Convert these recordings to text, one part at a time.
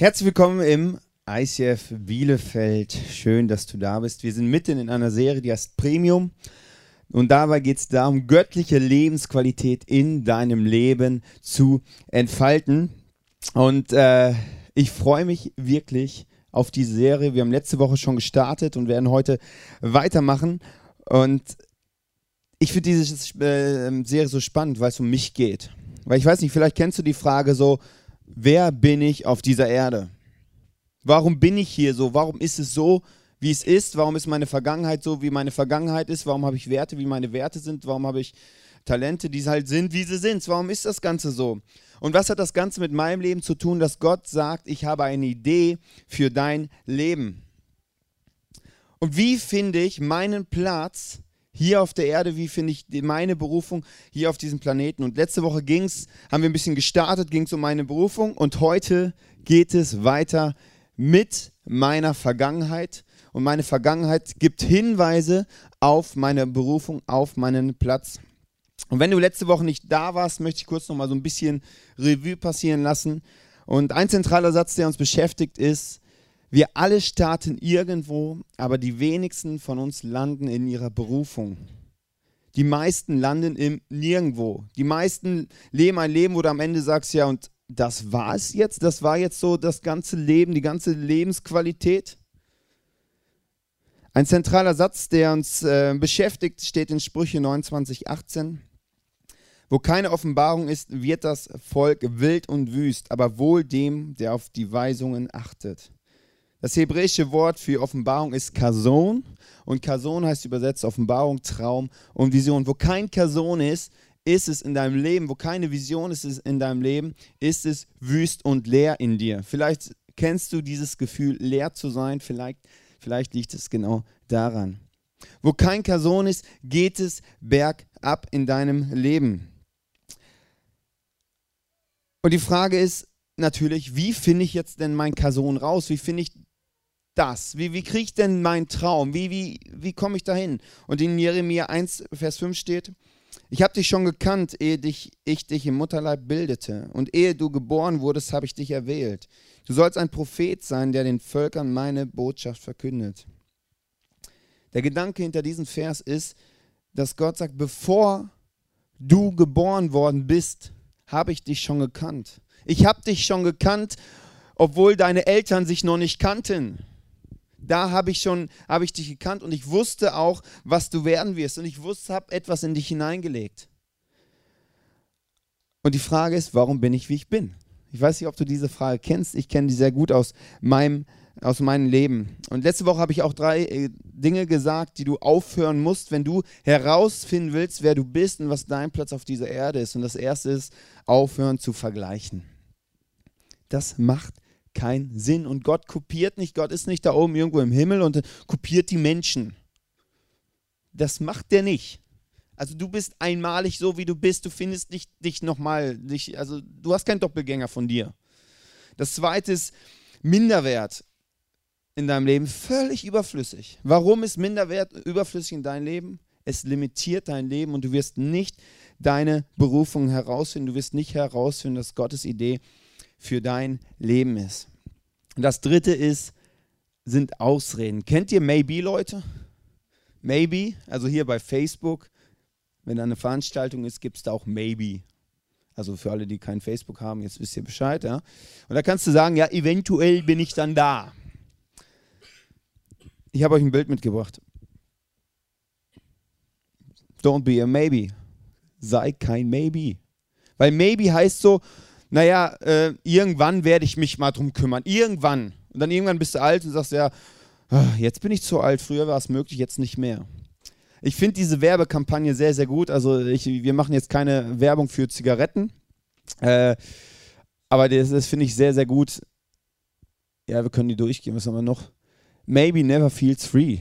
Herzlich willkommen im ICF Bielefeld. Schön, dass du da bist. Wir sind mitten in einer Serie, die heißt Premium. Und dabei geht es darum, göttliche Lebensqualität in deinem Leben zu entfalten. Und äh, ich freue mich wirklich auf diese Serie. Wir haben letzte Woche schon gestartet und werden heute weitermachen. Und ich finde diese äh, Serie so spannend, weil es um mich geht. Weil ich weiß nicht, vielleicht kennst du die Frage so, wer bin ich auf dieser Erde? Warum bin ich hier so? Warum ist es so, wie es ist? Warum ist meine Vergangenheit so, wie meine Vergangenheit ist? Warum habe ich Werte, wie meine Werte sind? Warum habe ich Talente, die halt sind, wie sie sind? Warum ist das Ganze so? Und was hat das Ganze mit meinem Leben zu tun, dass Gott sagt, ich habe eine Idee für dein Leben? Und wie finde ich meinen Platz hier auf der Erde, wie finde ich meine Berufung hier auf diesem Planeten. Und letzte Woche ging's, haben wir ein bisschen gestartet, ging es um meine Berufung und heute geht es weiter mit meiner Vergangenheit. Und meine Vergangenheit gibt Hinweise auf meine Berufung, auf meinen Platz. Und wenn du letzte Woche nicht da warst, möchte ich kurz noch mal so ein bisschen Revue passieren lassen. Und ein zentraler Satz, der uns beschäftigt, ist, wir alle starten irgendwo, aber die wenigsten von uns landen in ihrer Berufung. Die meisten landen im Nirgendwo. Die meisten leben ein Leben, wo du am Ende sagst, ja, und das war es jetzt? Das war jetzt so das ganze Leben, die ganze Lebensqualität? Ein zentraler Satz, der uns äh, beschäftigt, steht in Sprüche 29, 18. Wo keine Offenbarung ist, wird das Volk wild und wüst, aber wohl dem, der auf die Weisungen achtet. Das hebräische Wort für Offenbarung ist Kason und Kason heißt übersetzt Offenbarung, Traum und Vision. Wo kein Kason ist, ist es in deinem Leben, wo keine Vision ist in deinem Leben, ist es wüst und leer in dir. Vielleicht kennst du dieses Gefühl, leer zu sein, vielleicht, vielleicht liegt es genau daran. Wo kein Kason ist, geht es bergab in deinem Leben. Und die Frage ist natürlich, wie finde ich jetzt denn mein Kason raus? Wie finde ich das? Wie, wie kriege ich denn meinen Traum? Wie, wie, wie komme ich dahin? Und in Jeremia 1, Vers 5 steht, ich habe dich schon gekannt, ehe dich, ich dich im Mutterleib bildete. Und ehe du geboren wurdest, habe ich dich erwählt. Du sollst ein Prophet sein, der den Völkern meine Botschaft verkündet. Der Gedanke hinter diesem Vers ist, dass Gott sagt, bevor du geboren worden bist, habe ich dich schon gekannt. Ich habe dich schon gekannt, obwohl deine Eltern sich noch nicht kannten da habe ich schon, habe ich dich gekannt und ich wusste auch, was du werden wirst und ich wusste, habe etwas in dich hineingelegt. Und die Frage ist, warum bin ich, wie ich bin? Ich weiß nicht, ob du diese Frage kennst. Ich kenne die sehr gut aus meinem, aus meinem Leben. Und letzte Woche habe ich auch drei äh, Dinge gesagt, die du aufhören musst, wenn du herausfinden willst, wer du bist und was dein Platz auf dieser Erde ist. Und das erste ist, aufhören zu vergleichen. Das macht keinen Sinn. Und Gott kopiert nicht, Gott ist nicht da oben irgendwo im Himmel und kopiert die Menschen. Das macht der nicht. Also du bist einmalig so, wie du bist. Du findest nicht dich nochmal, dich, also du hast keinen Doppelgänger von dir. Das zweite ist Minderwert in deinem Leben völlig überflüssig. Warum ist Minderwert überflüssig in deinem Leben? Es limitiert dein Leben und du wirst nicht deine Berufung herausfinden. Du wirst nicht herausfinden, dass Gottes Idee für dein Leben ist. Und das dritte ist, sind Ausreden. Kennt ihr Maybe, Leute? Maybe, also hier bei Facebook, wenn da eine Veranstaltung ist, gibt es da auch Maybe. Also für alle, die kein Facebook haben, jetzt wisst ihr Bescheid, ja. Und da kannst du sagen, ja, eventuell bin ich dann da. Ich habe euch ein Bild mitgebracht. Don't be a maybe. Sei kein maybe. Weil maybe heißt so, naja, äh, irgendwann werde ich mich mal drum kümmern. Irgendwann. Und dann irgendwann bist du alt und sagst, ja, ah, jetzt bin ich zu alt, früher war es möglich, jetzt nicht mehr. Ich finde diese Werbekampagne sehr, sehr gut. Also ich, wir machen jetzt keine Werbung für Zigaretten, äh, aber das, das finde ich sehr, sehr gut. Ja, wir können die durchgehen. Was haben wir noch? Maybe never feels free.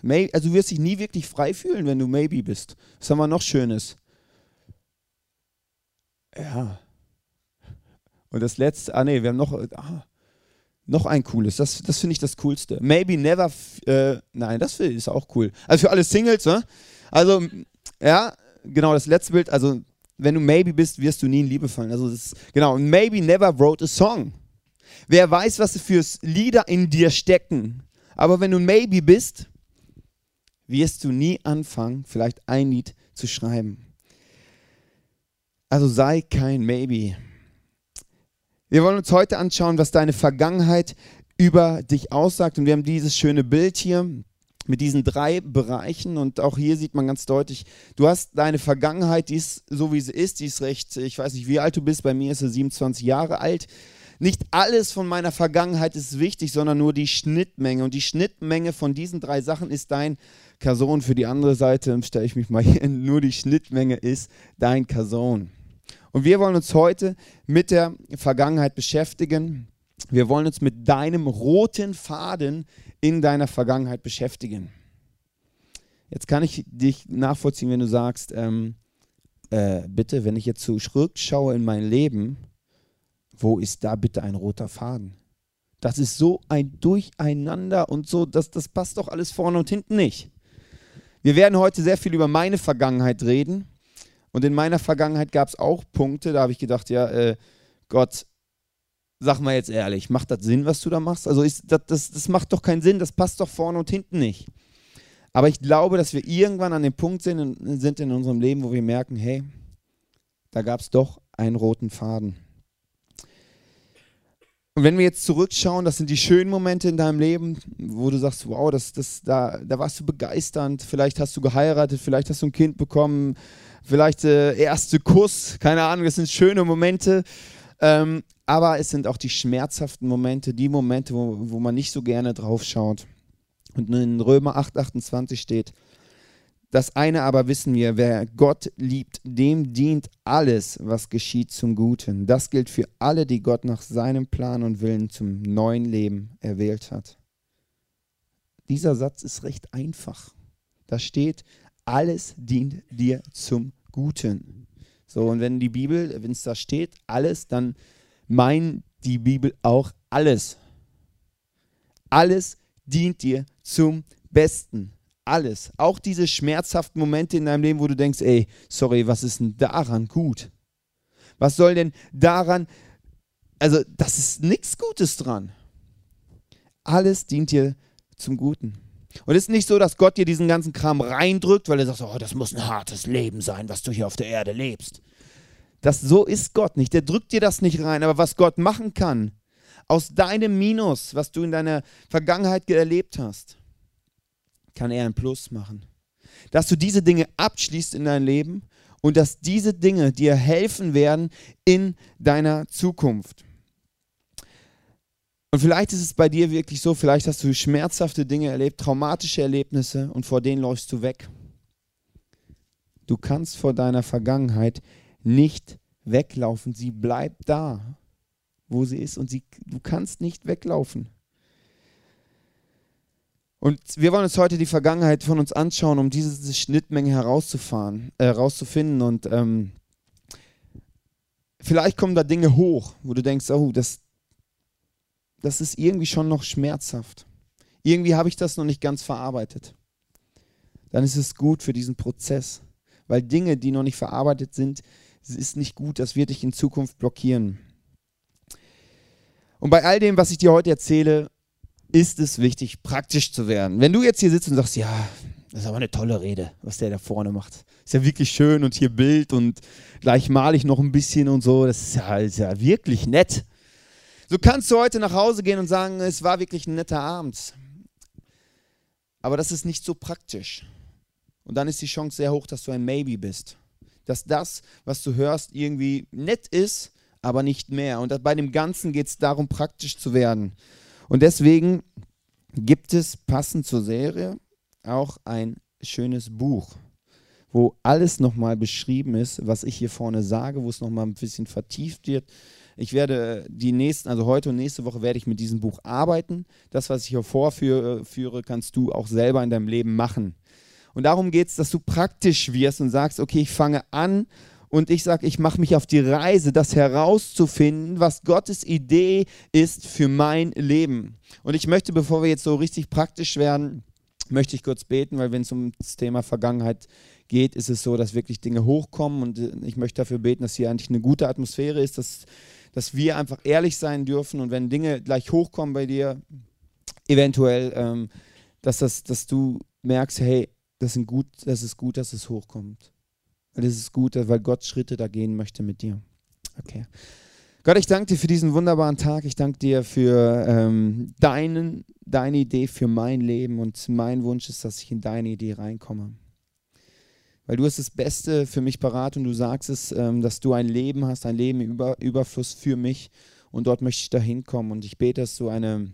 Maybe, also du wirst dich nie wirklich frei fühlen, wenn du maybe bist. Was haben wir noch Schönes? Ja, und das letzte, ah nee, wir haben noch, ah, noch ein cooles, das, das finde ich das coolste. Maybe never, äh, nein, das ist auch cool. Also für alle Singles, ne? Also, ja, genau, das letzte Bild, also wenn du maybe bist, wirst du nie in Liebe fallen. Also das, genau, maybe never wrote a song. Wer weiß, was für Lieder in dir stecken. Aber wenn du Maybe bist, wirst du nie anfangen, vielleicht ein Lied zu schreiben. Also sei kein Maybe. Wir wollen uns heute anschauen, was deine Vergangenheit über dich aussagt. Und wir haben dieses schöne Bild hier mit diesen drei Bereichen. Und auch hier sieht man ganz deutlich, du hast deine Vergangenheit, die ist so, wie sie ist. Die ist recht, ich weiß nicht, wie alt du bist. Bei mir ist sie 27 Jahre alt. Nicht alles von meiner Vergangenheit ist wichtig, sondern nur die Schnittmenge. Und die Schnittmenge von diesen drei Sachen ist dein Person. Für die andere Seite stelle ich mich mal hier. Nur die Schnittmenge ist dein Person. Und wir wollen uns heute mit der Vergangenheit beschäftigen. Wir wollen uns mit deinem roten Faden in deiner Vergangenheit beschäftigen. Jetzt kann ich dich nachvollziehen, wenn du sagst, ähm, äh, bitte, wenn ich jetzt zurückschaue in mein Leben, wo ist da bitte ein roter Faden? Das ist so ein Durcheinander und so, das, das passt doch alles vorne und hinten nicht. Wir werden heute sehr viel über meine Vergangenheit reden. Und in meiner Vergangenheit gab es auch Punkte, da habe ich gedacht, ja, äh, Gott, sag mal jetzt ehrlich, macht das Sinn, was du da machst? Also ist, das, das, das macht doch keinen Sinn, das passt doch vorne und hinten nicht. Aber ich glaube, dass wir irgendwann an dem Punkt sind, sind in unserem Leben, wo wir merken, hey, da gab es doch einen roten Faden. Und wenn wir jetzt zurückschauen, das sind die schönen Momente in deinem Leben, wo du sagst, wow, das, das, da, da warst du begeisternd, vielleicht hast du geheiratet, vielleicht hast du ein Kind bekommen, vielleicht der äh, erste Kuss, keine Ahnung, das sind schöne Momente. Ähm, aber es sind auch die schmerzhaften Momente, die Momente, wo, wo man nicht so gerne drauf schaut. Und in Römer 8, 28 steht, das eine aber wissen wir, wer Gott liebt, dem dient alles, was geschieht zum Guten. Das gilt für alle, die Gott nach seinem Plan und Willen zum neuen Leben erwählt hat. Dieser Satz ist recht einfach. Da steht, alles dient dir zum Guten. So, und wenn die Bibel, wenn es da steht, alles, dann meint die Bibel auch alles. Alles dient dir zum Besten. Alles. Auch diese schmerzhaften Momente in deinem Leben, wo du denkst, ey, sorry, was ist denn daran gut? Was soll denn daran, also das ist nichts Gutes dran. Alles dient dir zum Guten. Und es ist nicht so, dass Gott dir diesen ganzen Kram reindrückt, weil er sagt, oh, das muss ein hartes Leben sein, was du hier auf der Erde lebst. Das so ist Gott nicht. Der drückt dir das nicht rein. Aber was Gott machen kann, aus deinem Minus, was du in deiner Vergangenheit erlebt hast, kann er ein Plus machen. Dass du diese Dinge abschließt in dein Leben und dass diese Dinge dir helfen werden in deiner Zukunft. Und vielleicht ist es bei dir wirklich so, vielleicht hast du schmerzhafte Dinge erlebt, traumatische Erlebnisse und vor denen läufst du weg. Du kannst vor deiner Vergangenheit nicht weglaufen. Sie bleibt da, wo sie ist und sie, du kannst nicht weglaufen. Und wir wollen uns heute die Vergangenheit von uns anschauen, um diese Schnittmenge herauszufahren, äh, herauszufinden. Und ähm, vielleicht kommen da Dinge hoch, wo du denkst, oh, das, das ist irgendwie schon noch schmerzhaft. Irgendwie habe ich das noch nicht ganz verarbeitet. Dann ist es gut für diesen Prozess, weil Dinge, die noch nicht verarbeitet sind, ist nicht gut, das wird dich in Zukunft blockieren. Und bei all dem, was ich dir heute erzähle, ist es wichtig, praktisch zu werden. Wenn du jetzt hier sitzt und sagst, ja, das ist aber eine tolle Rede, was der da vorne macht. Ist ja wirklich schön und hier Bild und gleich male ich noch ein bisschen und so. Das ist ja, ist ja wirklich nett. So kannst du heute nach Hause gehen und sagen, es war wirklich ein netter Abend. Aber das ist nicht so praktisch. Und dann ist die Chance sehr hoch, dass du ein Maybe bist. Dass das, was du hörst, irgendwie nett ist, aber nicht mehr. Und bei dem Ganzen geht es darum, praktisch zu werden. Und deswegen gibt es passend zur Serie auch ein schönes Buch, wo alles nochmal beschrieben ist, was ich hier vorne sage, wo es nochmal ein bisschen vertieft wird ich werde die nächsten, also heute und nächste Woche werde ich mit diesem Buch arbeiten. Das, was ich hier vorführe, kannst du auch selber in deinem Leben machen. Und darum geht es, dass du praktisch wirst und sagst, okay, ich fange an und ich sage, ich mache mich auf die Reise, das herauszufinden, was Gottes Idee ist für mein Leben. Und ich möchte, bevor wir jetzt so richtig praktisch werden, möchte ich kurz beten, weil wenn es um das Thema Vergangenheit geht, ist es so, dass wirklich Dinge hochkommen und äh, ich möchte dafür beten, dass hier eigentlich eine gute Atmosphäre ist, dass, dass wir einfach ehrlich sein dürfen und wenn Dinge gleich hochkommen bei dir, eventuell, ähm, dass, das, dass du merkst, hey, das, sind gut, das ist gut, dass es hochkommt. Und es ist gut, weil Gott Schritte da gehen möchte mit dir. Okay. Gott, ich danke dir für diesen wunderbaren Tag. Ich danke dir für ähm, deinen, deine Idee für mein Leben. Und mein Wunsch ist, dass ich in deine Idee reinkomme. Weil du hast das Beste für mich parat und du sagst es, ähm, dass du ein Leben hast, ein Leben im Über Überfluss für mich. Und dort möchte ich da hinkommen. Und ich bete, dass du eine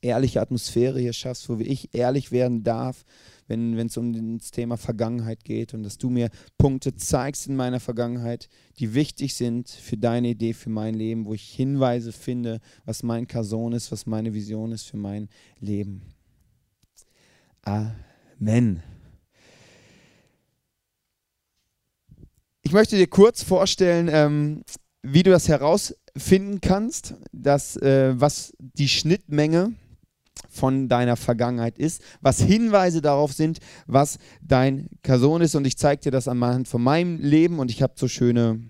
ehrliche Atmosphäre hier schaffst, wo ich ehrlich werden darf, wenn es um das Thema Vergangenheit geht und dass du mir Punkte zeigst in meiner Vergangenheit, die wichtig sind für deine Idee, für mein Leben, wo ich Hinweise finde, was mein Kason ist, was meine Vision ist für mein Leben. Amen. Ich möchte dir kurz vorstellen, ähm, wie du das herausfinden kannst, dass, äh, was die Schnittmenge von deiner Vergangenheit ist, was Hinweise darauf sind, was dein Person ist. Und ich zeige dir das anhand von meinem Leben und ich habe so schöne,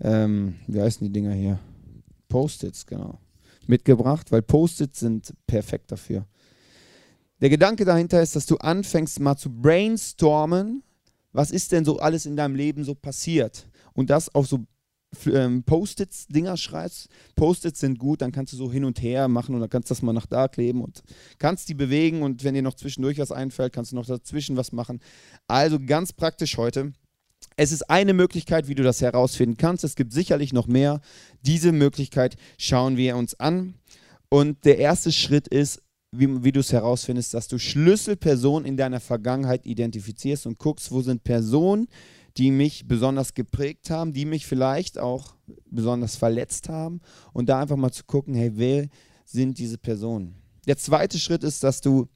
ähm, wie heißen die Dinger hier? Post-its, genau, mitgebracht, weil Post-its sind perfekt dafür. Der Gedanke dahinter ist, dass du anfängst mal zu brainstormen, was ist denn so alles in deinem Leben so passiert und das auf so ähm, Post-its Dinger schreibst. Post-its sind gut, dann kannst du so hin und her machen und dann kannst du das mal nach da kleben und kannst die bewegen und wenn dir noch zwischendurch was einfällt, kannst du noch dazwischen was machen. Also ganz praktisch heute. Es ist eine Möglichkeit, wie du das herausfinden kannst. Es gibt sicherlich noch mehr. Diese Möglichkeit schauen wir uns an. Und der erste Schritt ist, wie, wie du es herausfindest, dass du Schlüsselpersonen in deiner Vergangenheit identifizierst und guckst, wo sind Personen, die mich besonders geprägt haben, die mich vielleicht auch besonders verletzt haben und da einfach mal zu gucken, hey, wer sind diese Personen? Der zweite Schritt ist, dass du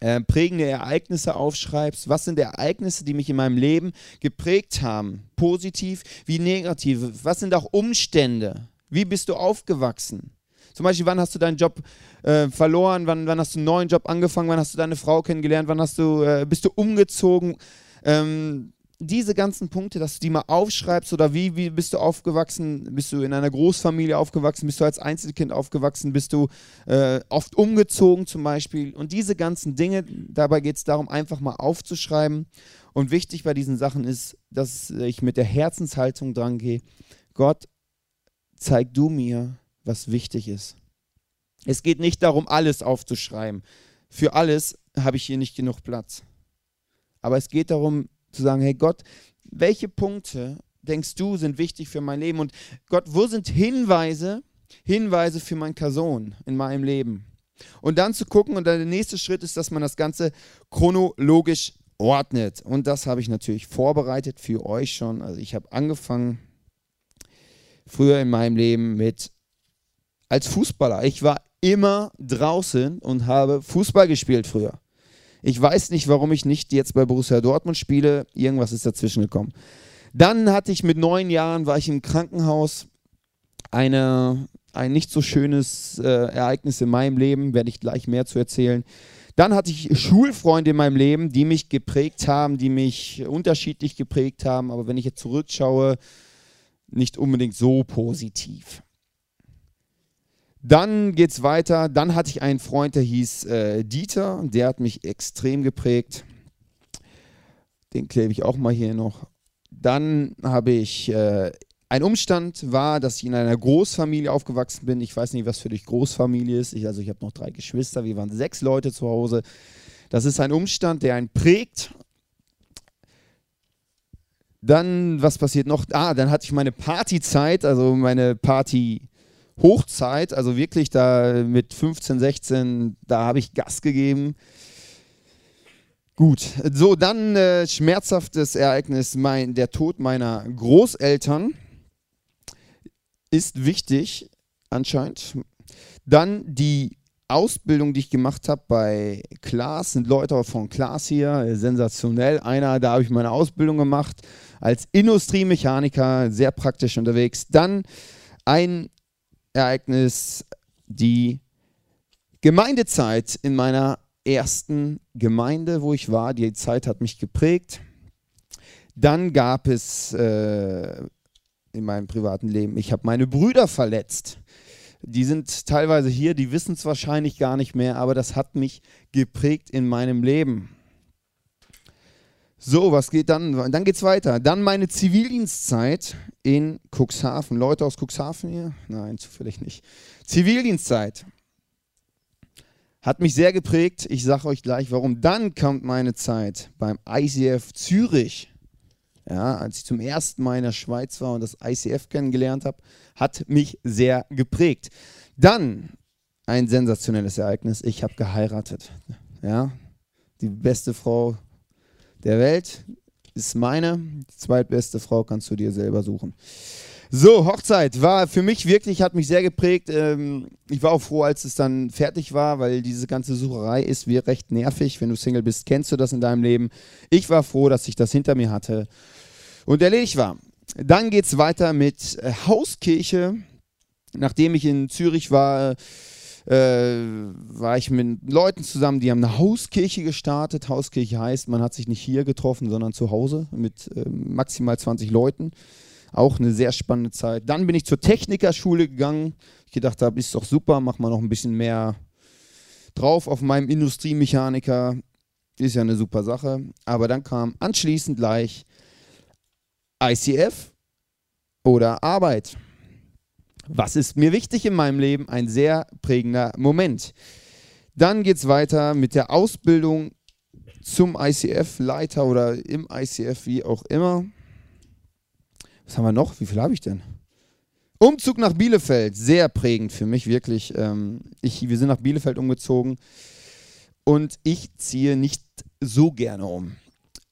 äh, prägende Ereignisse aufschreibst. Was sind Ereignisse, die mich in meinem Leben geprägt haben? Positiv wie negativ? Was sind auch Umstände? Wie bist du aufgewachsen? Zum Beispiel, wann hast du deinen Job äh, verloren? Wann, wann, hast du einen neuen Job angefangen? Wann hast du deine Frau kennengelernt? Wann hast du, äh, bist du umgezogen? Ähm, diese ganzen Punkte, dass du die mal aufschreibst oder wie, wie bist du aufgewachsen? Bist du in einer Großfamilie aufgewachsen? Bist du als Einzelkind aufgewachsen? Bist du äh, oft umgezogen zum Beispiel? Und diese ganzen Dinge, dabei geht es darum, einfach mal aufzuschreiben. Und wichtig bei diesen Sachen ist, dass ich mit der Herzenshaltung dran gehe. Gott, zeig du mir, was wichtig ist. Es geht nicht darum, alles aufzuschreiben. Für alles habe ich hier nicht genug Platz. Aber es geht darum, zu sagen, hey Gott, welche Punkte denkst du sind wichtig für mein Leben? Und Gott, wo sind Hinweise, Hinweise für mein Person in meinem Leben? Und dann zu gucken, und dann der nächste Schritt ist, dass man das Ganze chronologisch ordnet. Und das habe ich natürlich vorbereitet für euch schon. Also ich habe angefangen früher in meinem Leben mit als Fußballer. Ich war immer draußen und habe Fußball gespielt früher. Ich weiß nicht, warum ich nicht jetzt bei Borussia Dortmund spiele. Irgendwas ist dazwischen gekommen. Dann hatte ich mit neun Jahren, war ich im Krankenhaus. Eine, ein nicht so schönes äh, Ereignis in meinem Leben, werde ich gleich mehr zu erzählen. Dann hatte ich Schulfreunde in meinem Leben, die mich geprägt haben, die mich unterschiedlich geprägt haben. Aber wenn ich jetzt zurückschaue, nicht unbedingt so positiv. Dann geht es weiter. Dann hatte ich einen Freund, der hieß äh, Dieter. Der hat mich extrem geprägt. Den klebe ich auch mal hier noch. Dann habe ich, äh, ein Umstand war, dass ich in einer Großfamilie aufgewachsen bin. Ich weiß nicht, was für dich Großfamilie ist. Ich, also ich habe noch drei Geschwister. Wir waren sechs Leute zu Hause. Das ist ein Umstand, der einen prägt. Dann, was passiert noch? Ah, dann hatte ich meine Partyzeit, also meine Party. Hochzeit, also wirklich da mit 15, 16, da habe ich Gas gegeben. Gut, so dann äh, schmerzhaftes Ereignis, mein, der Tod meiner Großeltern ist wichtig anscheinend. Dann die Ausbildung, die ich gemacht habe bei Klaas, sind Leute von Klaas hier, sensationell. Einer, da habe ich meine Ausbildung gemacht als Industriemechaniker, sehr praktisch unterwegs. Dann ein Ereignis die Gemeindezeit in meiner ersten Gemeinde, wo ich war. Die Zeit hat mich geprägt. Dann gab es äh, in meinem privaten Leben, ich habe meine Brüder verletzt. Die sind teilweise hier, die wissen es wahrscheinlich gar nicht mehr, aber das hat mich geprägt in meinem Leben. So, was geht dann? Dann geht es weiter. Dann meine Zivildienstzeit in Cuxhaven. Leute aus Cuxhaven hier? Nein, zufällig nicht. Zivildienstzeit hat mich sehr geprägt. Ich sage euch gleich, warum. Dann kommt meine Zeit beim ICF Zürich. Ja, als ich zum ersten Mal in der Schweiz war und das ICF kennengelernt habe, hat mich sehr geprägt. Dann ein sensationelles Ereignis. Ich habe geheiratet. Ja, die beste Frau der Welt ist meine. Die zweitbeste Frau kannst du dir selber suchen. So, Hochzeit war für mich wirklich, hat mich sehr geprägt. Ähm, ich war auch froh, als es dann fertig war, weil diese ganze Sucherei ist wie recht nervig. Wenn du Single bist, kennst du das in deinem Leben. Ich war froh, dass ich das hinter mir hatte und erledigt war. Dann geht es weiter mit äh, Hauskirche. Nachdem ich in Zürich war, war ich mit Leuten zusammen, die haben eine Hauskirche gestartet. Hauskirche heißt, man hat sich nicht hier getroffen, sondern zu Hause mit äh, maximal 20 Leuten. Auch eine sehr spannende Zeit. Dann bin ich zur Technikerschule gegangen. Ich gedacht habe, ist doch super, mach mal noch ein bisschen mehr drauf auf meinem Industriemechaniker. Ist ja eine super Sache. Aber dann kam anschließend gleich ICF oder Arbeit. Was ist mir wichtig in meinem Leben? Ein sehr prägender Moment. Dann geht es weiter mit der Ausbildung zum ICF-Leiter oder im ICF, wie auch immer. Was haben wir noch? Wie viel habe ich denn? Umzug nach Bielefeld, sehr prägend für mich, wirklich. Ähm, ich, wir sind nach Bielefeld umgezogen und ich ziehe nicht so gerne um.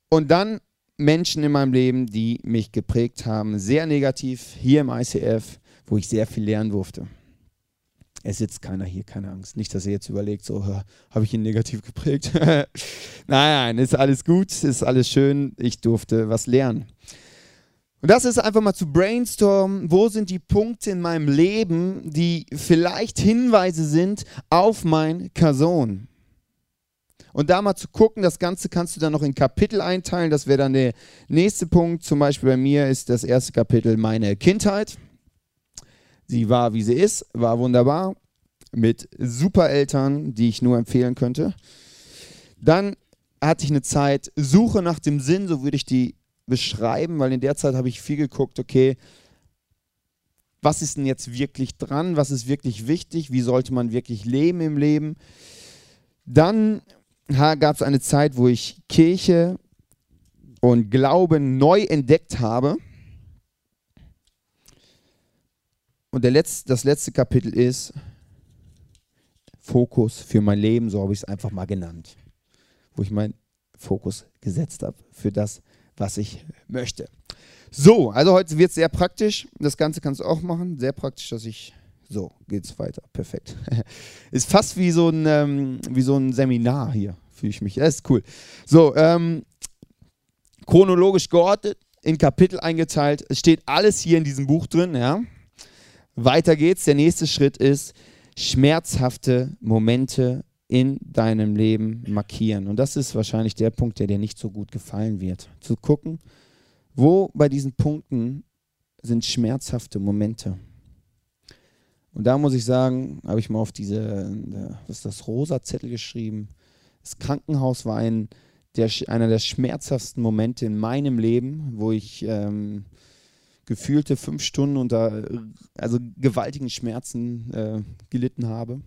Und dann Menschen in meinem Leben, die mich geprägt haben, sehr negativ, hier im ICF wo ich sehr viel lernen durfte. Es sitzt keiner hier, keine Angst. Nicht, dass ihr jetzt überlegt, so, habe ich ihn negativ geprägt? nein, nein, ist alles gut, ist alles schön. Ich durfte was lernen. Und das ist einfach mal zu brainstormen, wo sind die Punkte in meinem Leben, die vielleicht Hinweise sind auf mein Kason. Und da mal zu gucken, das Ganze kannst du dann noch in Kapitel einteilen. Das wäre dann der nächste Punkt. Zum Beispiel bei mir ist das erste Kapitel meine Kindheit. Sie war, wie sie ist, war wunderbar, mit super Eltern, die ich nur empfehlen könnte. Dann hatte ich eine Zeit Suche nach dem Sinn, so würde ich die beschreiben, weil in der Zeit habe ich viel geguckt, okay, was ist denn jetzt wirklich dran, was ist wirklich wichtig, wie sollte man wirklich leben im Leben. Dann gab es eine Zeit, wo ich Kirche und Glauben neu entdeckt habe. Und der letzte, das letzte Kapitel ist Fokus für mein Leben, so habe ich es einfach mal genannt. Wo ich meinen Fokus gesetzt habe für das, was ich möchte. So, also heute wird es sehr praktisch. Das Ganze kannst du auch machen. Sehr praktisch, dass ich. So, geht's weiter. Perfekt. ist fast wie so ein, ähm, wie so ein Seminar hier, fühle ich mich. Das ist cool. So, ähm, chronologisch geordnet, in Kapitel eingeteilt. Es steht alles hier in diesem Buch drin, ja. Weiter geht's. Der nächste Schritt ist, schmerzhafte Momente in deinem Leben markieren. Und das ist wahrscheinlich der Punkt, der dir nicht so gut gefallen wird. Zu gucken, wo bei diesen Punkten sind schmerzhafte Momente. Und da muss ich sagen, habe ich mal auf diese, äh, was ist das, rosa Zettel geschrieben. Das Krankenhaus war ein, der, einer der schmerzhaftesten Momente in meinem Leben, wo ich ähm, gefühlte fünf Stunden unter also gewaltigen Schmerzen äh, gelitten habe.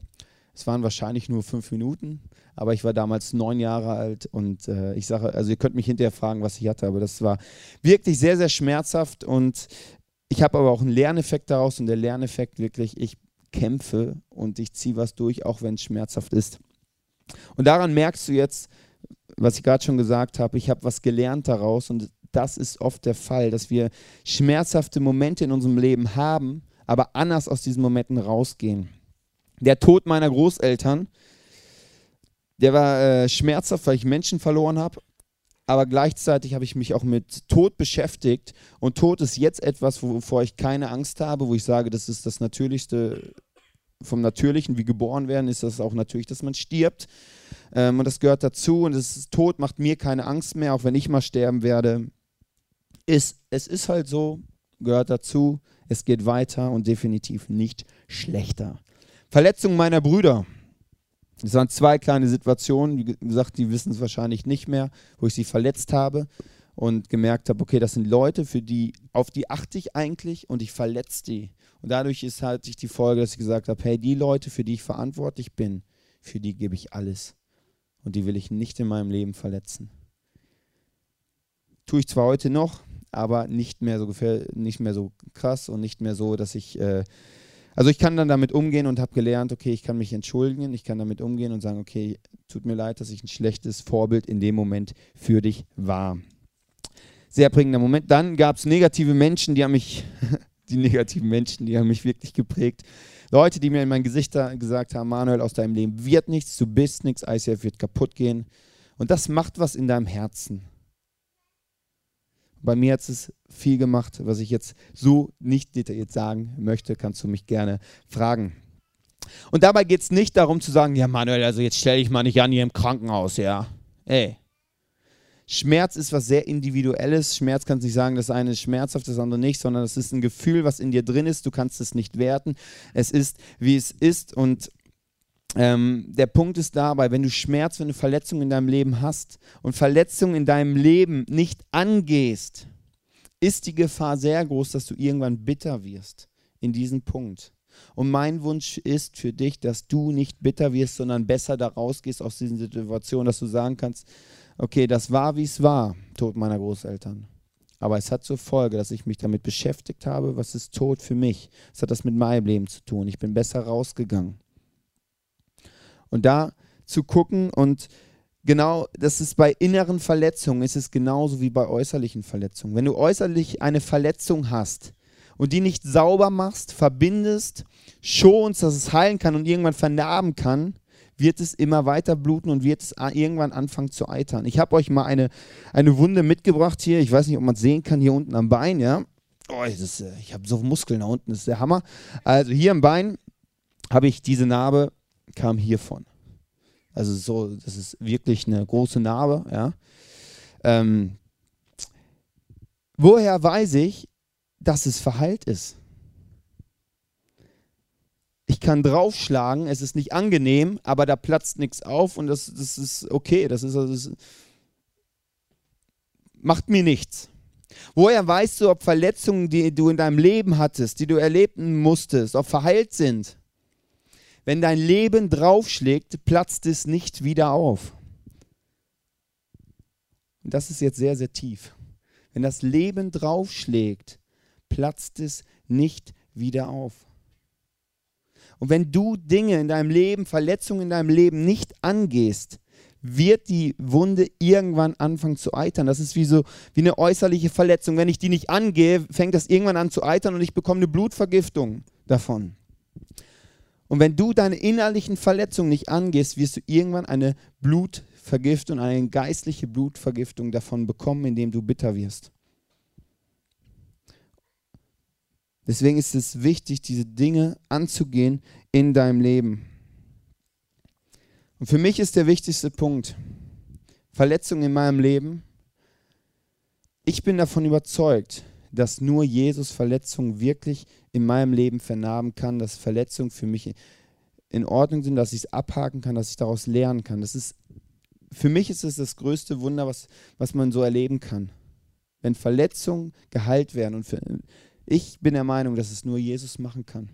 Es waren wahrscheinlich nur fünf Minuten, aber ich war damals neun Jahre alt und äh, ich sage, also ihr könnt mich hinterher fragen, was ich hatte, aber das war wirklich sehr, sehr schmerzhaft und ich habe aber auch einen Lerneffekt daraus und der Lerneffekt wirklich, ich kämpfe und ich ziehe was durch, auch wenn es schmerzhaft ist. Und daran merkst du jetzt, was ich gerade schon gesagt habe, ich habe was gelernt daraus und das ist oft der Fall, dass wir schmerzhafte Momente in unserem Leben haben, aber anders aus diesen Momenten rausgehen. Der Tod meiner Großeltern, der war äh, schmerzhaft, weil ich Menschen verloren habe, aber gleichzeitig habe ich mich auch mit Tod beschäftigt. Und Tod ist jetzt etwas, wovor ich keine Angst habe, wo ich sage, das ist das Natürlichste vom Natürlichen, wie geboren werden, ist das auch natürlich, dass man stirbt. Ähm, und das gehört dazu. Und das ist, Tod macht mir keine Angst mehr, auch wenn ich mal sterben werde ist, es ist halt so, gehört dazu, es geht weiter und definitiv nicht schlechter. Verletzung meiner Brüder. Es waren zwei kleine Situationen, wie gesagt, die wissen es wahrscheinlich nicht mehr, wo ich sie verletzt habe und gemerkt habe, okay, das sind Leute, für die, auf die achte ich eigentlich und ich verletze die. Und dadurch ist halt sich die Folge, dass ich gesagt habe, hey, die Leute, für die ich verantwortlich bin, für die gebe ich alles. Und die will ich nicht in meinem Leben verletzen. Tue ich zwar heute noch, aber nicht mehr so, nicht mehr so krass und nicht mehr so, dass ich äh, also ich kann dann damit umgehen und habe gelernt, okay, ich kann mich entschuldigen, ich kann damit umgehen und sagen, okay, tut mir leid, dass ich ein schlechtes Vorbild in dem Moment für dich war. Sehr prägender Moment. Dann gab es negative Menschen, die haben mich, die negativen Menschen, die haben mich wirklich geprägt. Leute, die mir in mein Gesicht gesagt haben, Manuel, aus deinem Leben wird nichts, du bist nichts, ICF wird kaputt gehen. Und das macht was in deinem Herzen. Bei mir hat es viel gemacht, was ich jetzt so nicht detailliert sagen möchte, kannst du mich gerne fragen. Und dabei geht es nicht darum zu sagen, ja Manuel, also jetzt stell dich mal nicht an hier im Krankenhaus, ja. Ey, Schmerz ist was sehr Individuelles. Schmerz kannst nicht sagen, das eine ist schmerzhaft, das andere nicht, sondern es ist ein Gefühl, was in dir drin ist. Du kannst es nicht werten. Es ist, wie es ist. Und ähm, der Punkt ist dabei, wenn du Schmerz, wenn du Verletzungen in deinem Leben hast und Verletzungen in deinem Leben nicht angehst, ist die Gefahr sehr groß, dass du irgendwann bitter wirst in diesem Punkt. Und mein Wunsch ist für dich, dass du nicht bitter wirst, sondern besser da rausgehst aus diesen Situationen, dass du sagen kannst, okay, das war, wie es war, Tod meiner Großeltern. Aber es hat zur Folge, dass ich mich damit beschäftigt habe, was ist Tod für mich. Es hat das mit meinem Leben zu tun. Ich bin besser rausgegangen. Und da zu gucken und genau, das ist bei inneren Verletzungen, ist es genauso wie bei äußerlichen Verletzungen. Wenn du äußerlich eine Verletzung hast und die nicht sauber machst, verbindest, schonst, dass es heilen kann und irgendwann vernarben kann, wird es immer weiter bluten und wird es irgendwann anfangen zu eitern. Ich habe euch mal eine, eine Wunde mitgebracht hier. Ich weiß nicht, ob man es sehen kann, hier unten am Bein, ja. Oh, ist, äh, ich habe so Muskeln da unten, das ist der Hammer. Also hier am Bein habe ich diese Narbe kam hiervon. Also so, das ist wirklich eine große Narbe. Ja. Ähm, woher weiß ich, dass es verheilt ist? Ich kann draufschlagen, es ist nicht angenehm, aber da platzt nichts auf und das, das ist okay. Das ist, das macht mir nichts. Woher weißt du, ob Verletzungen, die du in deinem Leben hattest, die du erleben musstest, ob verheilt sind? Wenn dein Leben draufschlägt, platzt es nicht wieder auf. Und das ist jetzt sehr, sehr tief. Wenn das Leben draufschlägt, platzt es nicht wieder auf. Und wenn du Dinge in deinem Leben, Verletzungen in deinem Leben nicht angehst, wird die Wunde irgendwann anfangen zu eitern. Das ist wie so wie eine äußerliche Verletzung. Wenn ich die nicht angehe, fängt das irgendwann an zu eitern und ich bekomme eine Blutvergiftung davon. Und wenn du deine innerlichen Verletzungen nicht angehst, wirst du irgendwann eine Blutvergiftung, eine geistliche Blutvergiftung davon bekommen, indem du bitter wirst. Deswegen ist es wichtig, diese Dinge anzugehen in deinem Leben. Und für mich ist der wichtigste Punkt, Verletzungen in meinem Leben. Ich bin davon überzeugt, dass nur Jesus Verletzungen wirklich in meinem Leben vernarben kann, dass Verletzungen für mich in Ordnung sind, dass ich es abhaken kann, dass ich daraus lernen kann. Das ist, für mich ist es das größte Wunder, was, was man so erleben kann. Wenn Verletzungen geheilt werden. Und für, ich bin der Meinung, dass es nur Jesus machen kann.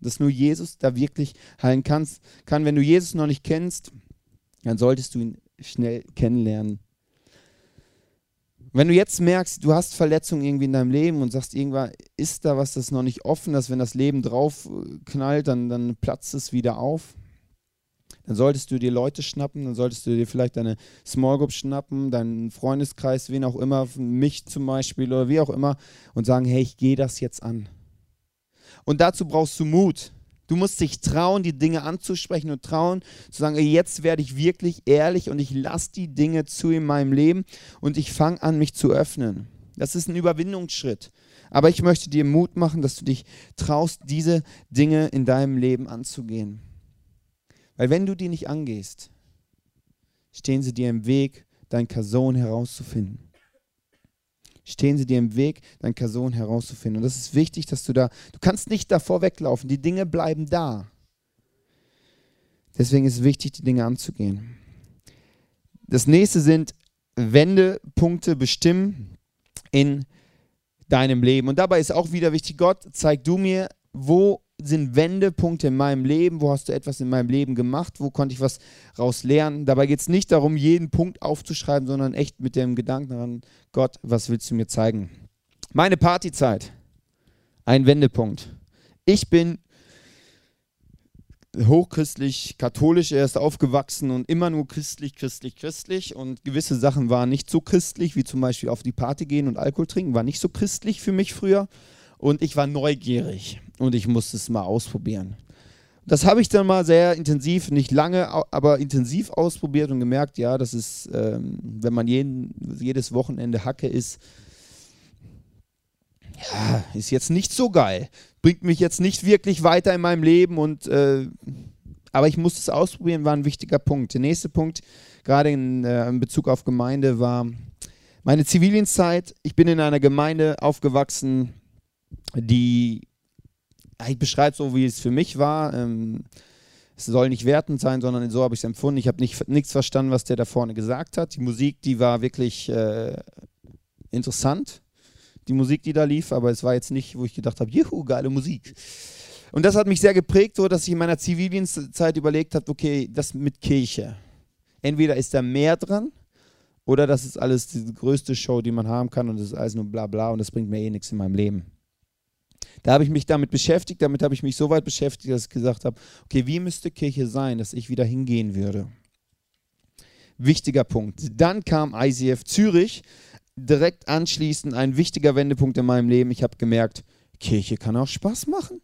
Dass nur Jesus da wirklich heilen kann. kann. Wenn du Jesus noch nicht kennst, dann solltest du ihn schnell kennenlernen. Wenn du jetzt merkst, du hast Verletzungen irgendwie in deinem Leben und sagst, irgendwann ist da was, das noch nicht offen ist, wenn das Leben drauf äh, knallt, dann, dann platzt es wieder auf. Dann solltest du dir Leute schnappen, dann solltest du dir vielleicht deine Small Group schnappen, deinen Freundeskreis, wen auch immer, mich zum Beispiel oder wie auch immer, und sagen, hey, ich gehe das jetzt an. Und dazu brauchst du Mut. Du musst dich trauen, die Dinge anzusprechen und trauen, zu sagen, jetzt werde ich wirklich ehrlich und ich lasse die Dinge zu in meinem Leben und ich fange an, mich zu öffnen. Das ist ein Überwindungsschritt. Aber ich möchte dir Mut machen, dass du dich traust, diese Dinge in deinem Leben anzugehen. Weil wenn du die nicht angehst, stehen sie dir im Weg, dein Kason herauszufinden. Stehen sie dir im Weg, dein Person herauszufinden. Und das ist wichtig, dass du da, du kannst nicht davor weglaufen. Die Dinge bleiben da. Deswegen ist es wichtig, die Dinge anzugehen. Das nächste sind Wendepunkte bestimmen in deinem Leben. Und dabei ist auch wieder wichtig, Gott, zeig du mir, wo sind Wendepunkte in meinem Leben, wo hast du etwas in meinem Leben gemacht, wo konnte ich was raus lernen. Dabei geht es nicht darum, jeden Punkt aufzuschreiben, sondern echt mit dem Gedanken daran, Gott, was willst du mir zeigen? Meine Partyzeit, ein Wendepunkt. Ich bin hochchristlich, katholisch erst aufgewachsen und immer nur christlich, christlich, christlich. Und gewisse Sachen waren nicht so christlich, wie zum Beispiel auf die Party gehen und Alkohol trinken, war nicht so christlich für mich früher. Und ich war neugierig und ich musste es mal ausprobieren. Das habe ich dann mal sehr intensiv, nicht lange, aber intensiv ausprobiert und gemerkt, ja, das ist, ähm, wenn man jeden, jedes Wochenende Hacke ist, ja, ist jetzt nicht so geil. Bringt mich jetzt nicht wirklich weiter in meinem Leben und äh, aber ich musste es ausprobieren, war ein wichtiger Punkt. Der nächste Punkt, gerade in, äh, in Bezug auf Gemeinde, war meine Zivildienstzeit. Ich bin in einer Gemeinde aufgewachsen, die ich beschreibe so, wie es für mich war. Ähm, es soll nicht wertend sein, sondern so habe ich es empfunden. Ich habe nicht, nichts verstanden, was der da vorne gesagt hat. Die Musik, die war wirklich äh, interessant, die Musik, die da lief, aber es war jetzt nicht, wo ich gedacht habe, juhu, geile Musik. Und das hat mich sehr geprägt, so dass ich in meiner Zivildienstzeit überlegt habe, okay, das mit Kirche. Entweder ist da mehr dran oder das ist alles die größte Show, die man haben kann und das ist alles nur bla bla und das bringt mir eh nichts in meinem Leben. Da habe ich mich damit beschäftigt, damit habe ich mich so weit beschäftigt, dass ich gesagt habe, okay, wie müsste Kirche sein, dass ich wieder hingehen würde? Wichtiger Punkt. Dann kam ICF Zürich, direkt anschließend ein wichtiger Wendepunkt in meinem Leben. Ich habe gemerkt, Kirche kann auch Spaß machen.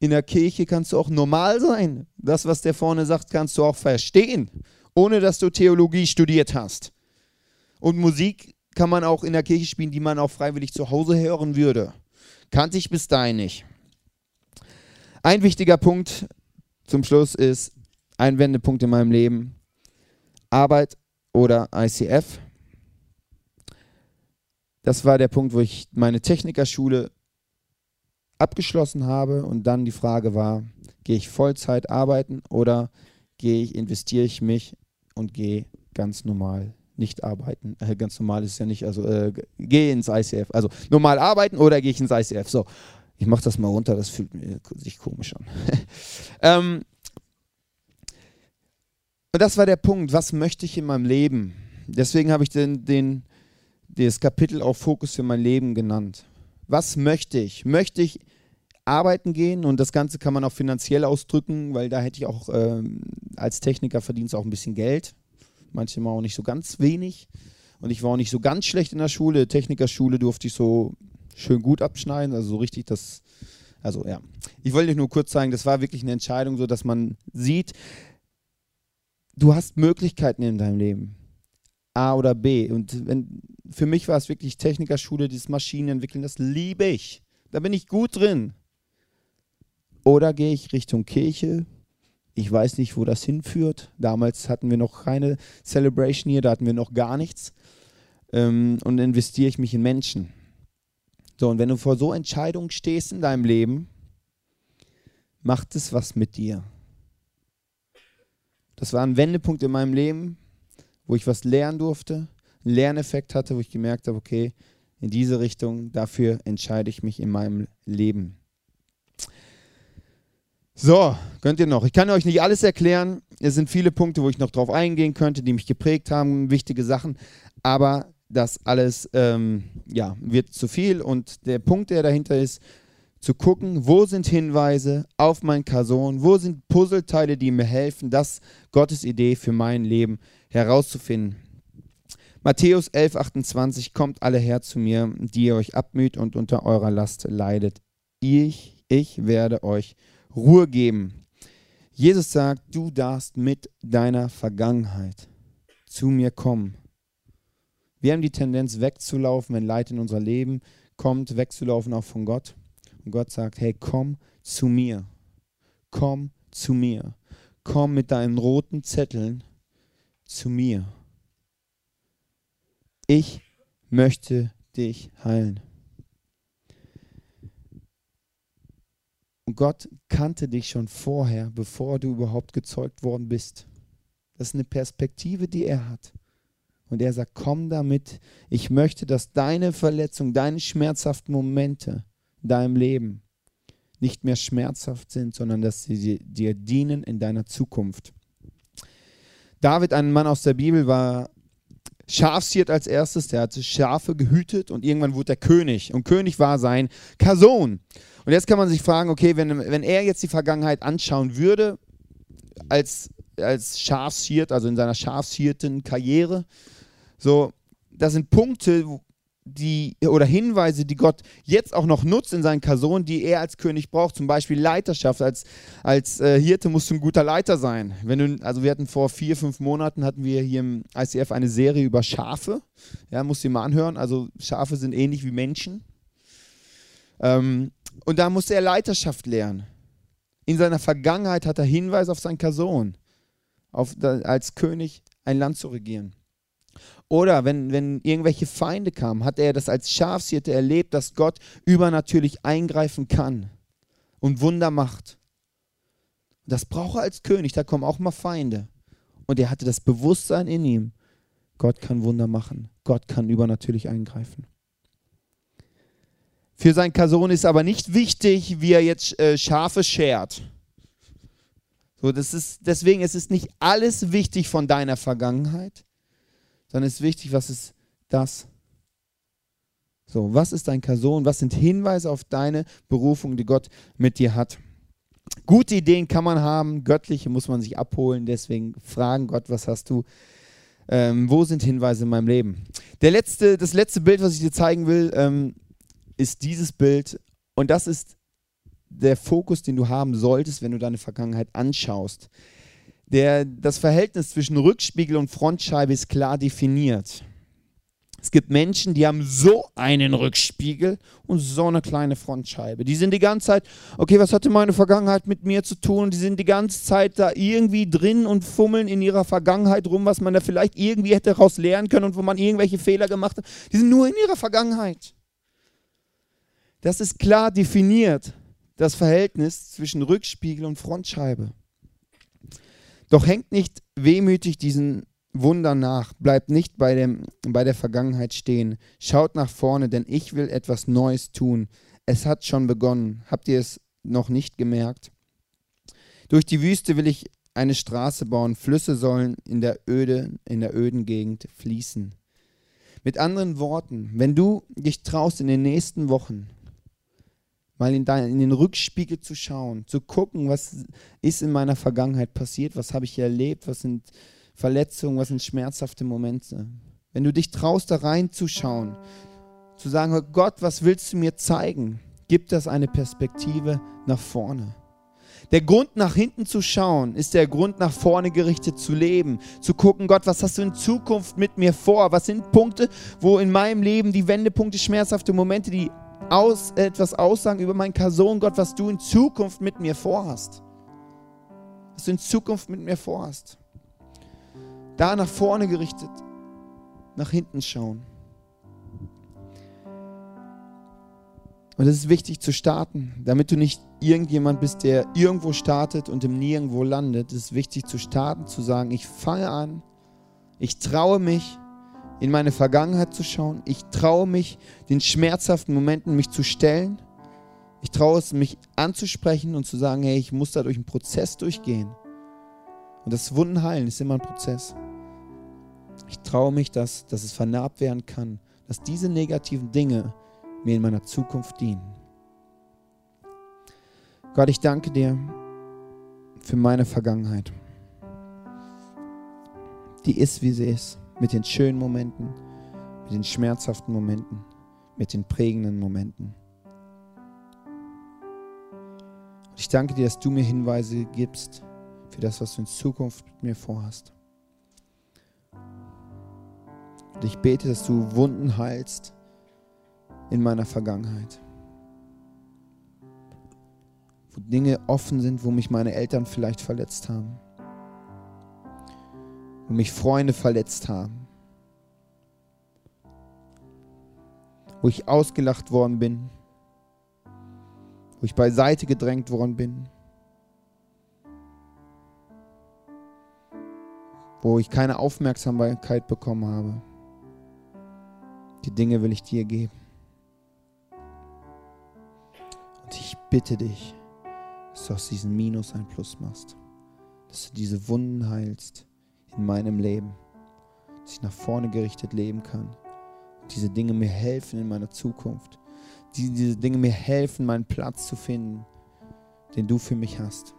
In der Kirche kannst du auch normal sein. Das, was der vorne sagt, kannst du auch verstehen, ohne dass du Theologie studiert hast. Und Musik kann man auch in der Kirche spielen, die man auch freiwillig zu Hause hören würde. Kannte ich bis dahin nicht. Ein wichtiger Punkt zum Schluss ist ein Wendepunkt in meinem Leben. Arbeit oder ICF. Das war der Punkt, wo ich meine Technikerschule abgeschlossen habe und dann die Frage war, gehe ich Vollzeit arbeiten oder gehe ich, investiere ich mich und gehe ganz normal nicht arbeiten. Äh, ganz normal ist ja nicht, also äh, gehe ins ICF. Also normal arbeiten oder gehe ich ins ICF. So, ich mache das mal runter, das fühlt sich komisch an. ähm, und das war der Punkt, was möchte ich in meinem Leben? Deswegen habe ich den, den, das Kapitel auch Fokus für mein Leben genannt. Was möchte ich? Möchte ich arbeiten gehen und das Ganze kann man auch finanziell ausdrücken, weil da hätte ich auch ähm, als Techniker verdient auch ein bisschen Geld manchmal auch nicht so ganz wenig. Und ich war auch nicht so ganz schlecht in der Schule. Technikerschule durfte ich so schön gut abschneiden, also so richtig das. Also ja, ich wollte euch nur kurz zeigen, das war wirklich eine Entscheidung, so dass man sieht, du hast Möglichkeiten in deinem Leben. A oder B. Und wenn, für mich war es wirklich Technikerschule, dieses Maschinen entwickeln, das liebe ich. Da bin ich gut drin. Oder gehe ich Richtung Kirche, ich weiß nicht, wo das hinführt. Damals hatten wir noch keine Celebration hier, da hatten wir noch gar nichts. Ähm, und investiere ich mich in Menschen. So, und wenn du vor so Entscheidungen stehst in deinem Leben, macht es was mit dir. Das war ein Wendepunkt in meinem Leben, wo ich was lernen durfte, einen Lerneffekt hatte, wo ich gemerkt habe, okay, in diese Richtung, dafür entscheide ich mich in meinem Leben. So, könnt ihr noch. Ich kann euch nicht alles erklären. Es sind viele Punkte, wo ich noch drauf eingehen könnte, die mich geprägt haben, wichtige Sachen. Aber das alles ähm, ja, wird zu viel. Und der Punkt, der dahinter ist, zu gucken, wo sind Hinweise auf mein Kason, wo sind Puzzleteile, die mir helfen, das Gottes Idee für mein Leben herauszufinden. Matthäus 11, 28, kommt alle her zu mir, die ihr euch abmüht und unter eurer Last leidet. Ich, ich werde euch Ruhe geben. Jesus sagt, du darfst mit deiner Vergangenheit zu mir kommen. Wir haben die Tendenz wegzulaufen, wenn Leid in unser Leben kommt, wegzulaufen auch von Gott. Und Gott sagt, hey, komm zu mir. Komm zu mir. Komm mit deinen roten Zetteln zu mir. Ich möchte dich heilen. Und Gott kannte dich schon vorher, bevor du überhaupt gezeugt worden bist. Das ist eine Perspektive, die er hat. Und er sagt, komm damit, ich möchte, dass deine Verletzung, deine schmerzhaften Momente in deinem Leben nicht mehr schmerzhaft sind, sondern dass sie dir dienen in deiner Zukunft. David, ein Mann aus der Bibel, war Schafshirt als erstes, der hatte Schafe gehütet und irgendwann wurde er König. Und König war sein Kason. Und jetzt kann man sich fragen, okay, wenn, wenn er jetzt die Vergangenheit anschauen würde, als, als Schafshirt, also in seiner Schafshirten Karriere, so, das sind Punkte, die oder Hinweise, die Gott jetzt auch noch nutzt in seinen Personen, die er als König braucht. Zum Beispiel Leiterschaft. Als, als äh, Hirte musst du ein guter Leiter sein. Wenn du, also wir hatten vor vier, fünf Monaten hatten wir hier im ICF eine Serie über Schafe. Ja, musst du dir mal anhören. Also Schafe sind ähnlich wie Menschen. Ähm, und da musste er Leiterschaft lernen. In seiner Vergangenheit hat er Hinweise auf seinen Person, auf, als König ein Land zu regieren. Oder wenn, wenn irgendwelche Feinde kamen, hat er das als Schafshirte erlebt, dass Gott übernatürlich eingreifen kann und Wunder macht. Das braucht er als König, da kommen auch mal Feinde. Und er hatte das Bewusstsein in ihm, Gott kann Wunder machen, Gott kann übernatürlich eingreifen. Für seinen Kason ist aber nicht wichtig, wie er jetzt äh, Schafe schert. So, das ist, deswegen ist es nicht alles wichtig von deiner Vergangenheit es ist wichtig, was ist das? So, was ist dein Kason? Was sind Hinweise auf deine Berufung, die Gott mit dir hat? Gute Ideen kann man haben, göttliche muss man sich abholen. Deswegen fragen Gott, was hast du? Ähm, wo sind Hinweise in meinem Leben? Der letzte, das letzte Bild, was ich dir zeigen will, ähm, ist dieses Bild. Und das ist der Fokus, den du haben solltest, wenn du deine Vergangenheit anschaust der, das Verhältnis zwischen Rückspiegel und Frontscheibe ist klar definiert. Es gibt Menschen, die haben so einen Rückspiegel und so eine kleine Frontscheibe. Die sind die ganze Zeit, okay, was hatte meine Vergangenheit mit mir zu tun? Die sind die ganze Zeit da irgendwie drin und fummeln in ihrer Vergangenheit rum, was man da vielleicht irgendwie hätte daraus lernen können und wo man irgendwelche Fehler gemacht hat. Die sind nur in ihrer Vergangenheit. Das ist klar definiert, das Verhältnis zwischen Rückspiegel und Frontscheibe. Doch hängt nicht wehmütig diesen Wundern nach, bleibt nicht bei, dem, bei der Vergangenheit stehen. Schaut nach vorne, denn ich will etwas Neues tun. Es hat schon begonnen. Habt ihr es noch nicht gemerkt? Durch die Wüste will ich eine Straße bauen. Flüsse sollen in der Öde, in der öden Gegend fließen. Mit anderen Worten, wenn du dich traust in den nächsten Wochen mal in, dein, in den Rückspiegel zu schauen, zu gucken, was ist in meiner Vergangenheit passiert, was habe ich erlebt, was sind Verletzungen, was sind schmerzhafte Momente. Wenn du dich traust, da reinzuschauen, zu sagen, Gott, was willst du mir zeigen? Gibt das eine Perspektive nach vorne. Der Grund nach hinten zu schauen, ist der Grund nach vorne gerichtet zu leben, zu gucken, Gott, was hast du in Zukunft mit mir vor? Was sind Punkte, wo in meinem Leben die Wendepunkte, schmerzhafte Momente, die aus, etwas aussagen über meinen Person, Gott, was du in Zukunft mit mir vorhast. Was du in Zukunft mit mir vorhast. Da nach vorne gerichtet, nach hinten schauen. Und es ist wichtig zu starten, damit du nicht irgendjemand bist, der irgendwo startet und im Nirgendwo landet. Es ist wichtig zu starten, zu sagen, ich fange an, ich traue mich, in meine Vergangenheit zu schauen. Ich traue mich, den schmerzhaften Momenten mich zu stellen. Ich traue es, mich anzusprechen und zu sagen, hey, ich muss da durch einen Prozess durchgehen. Und das Wunden heilen ist immer ein Prozess. Ich traue mich, dass, dass es vernarbt werden kann, dass diese negativen Dinge mir in meiner Zukunft dienen. Gott, ich danke dir für meine Vergangenheit. Die ist, wie sie ist mit den schönen Momenten, mit den schmerzhaften Momenten, mit den prägenden Momenten. Und ich danke dir, dass du mir Hinweise gibst für das, was du in Zukunft mit mir vorhast. Und ich bete, dass du Wunden heilst in meiner Vergangenheit. Wo Dinge offen sind, wo mich meine Eltern vielleicht verletzt haben wo mich Freunde verletzt haben. wo ich ausgelacht worden bin, wo ich beiseite gedrängt worden bin, wo ich keine Aufmerksamkeit bekommen habe. Die Dinge will ich dir geben. Und ich bitte dich, dass du aus diesem Minus ein Plus machst. Dass du diese Wunden heilst in meinem Leben. Dass ich nach vorne gerichtet leben kann. Diese Dinge mir helfen in meiner Zukunft. Die, diese Dinge mir helfen, meinen Platz zu finden, den du für mich hast.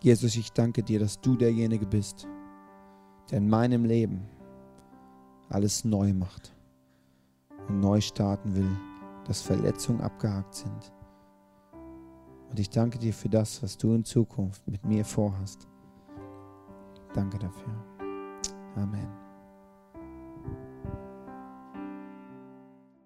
Jesus, ich danke dir, dass du derjenige bist, der in meinem Leben alles neu macht und neu starten will, dass Verletzungen abgehakt sind. Und ich danke dir für das, was du in Zukunft mit mir vorhast. Danke dafür. Amen.